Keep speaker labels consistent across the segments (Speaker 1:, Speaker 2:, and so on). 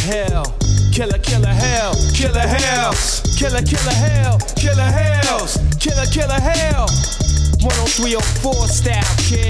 Speaker 1: hell. Killer, killer hell, killer hells. Killer, killer hell, killer hells. Killer, killer hell. 10304 style, kid.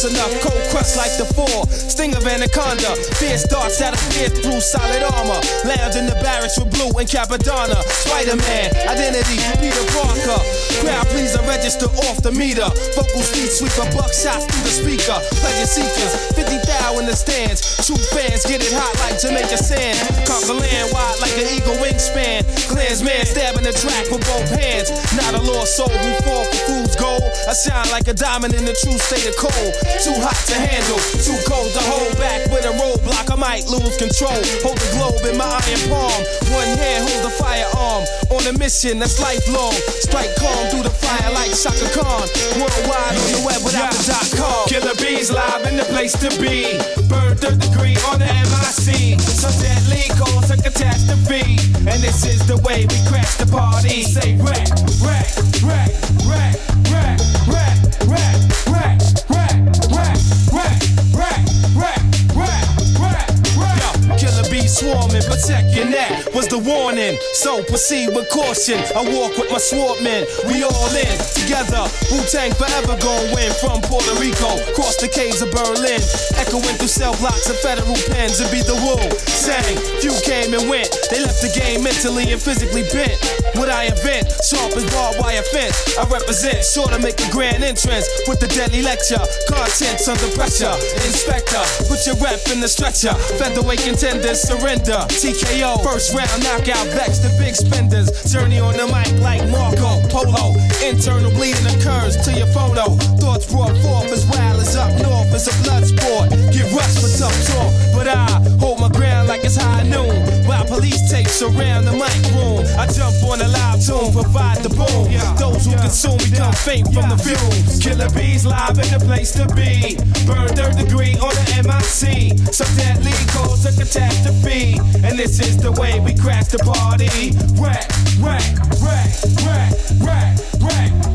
Speaker 1: Enough. Cold crust like the four. Sting of anaconda. Fierce darts that appear through solid armor. Lounge in the barracks with blue and Cappadonna. Spider Man. Identity. Peter Parker. Crowd pleaser register off the meter. Vocal speed sweeper. Buckshots through the speaker. Pleasure seekers. 50 thou in the stands. True fans get it hot like Jamaica sand. Conquer land wide like an eagle wingspan. Clansman stabbing the track with both hands. Not a lost soul who fall for fool's gold. I shine like a diamond in the true state of cold. Too hot to handle, too cold to hold back with a roadblock. I might lose control. Hold the globe in my iron palm. One hand holds the firearm. On a mission that's lifelong. Strike calm through the fire like Chaka Khan. Worldwide on the web without the dot com. Killer bees live in the place to be. Burn third degree on the MIC. Some deadly cause a catastrophe. And this is the way we crash the party. Say wreck, Swarming, protect your neck was the warning. So proceed with caution. I walk with my swordmen, we all in together. Wu Tang forever gon' win from Puerto Rico, cross the caves of Berlin, echoing through cell blocks of federal pens. It be the Wu Tang. Few came and went, they left the game mentally and physically bent. What I invent, sharp as barbed wire fence. I represent, sure to make a grand entrance with the deadly lecture. Contents under pressure. Inspector, put your rep in the stretcher. Featherweight contender contenders surrender. TKO, first round knockout, vex the big spenders. Journey on the mic like Marco Polo. Internal bleeding occurs to your photo. Thoughts brought forth as wild as up north. It's a blood sport. Get rushed for tough talk. But I surround the mic room. I jump on a live tune, provide the boom. Those who consume become faint from the fumes. Killer bees live in the place to be. Burn third degree on the MIC. So deadly cause a catastrophe. And this is the way we crash the party. Rack, rack, Rack, rack, rack, rack.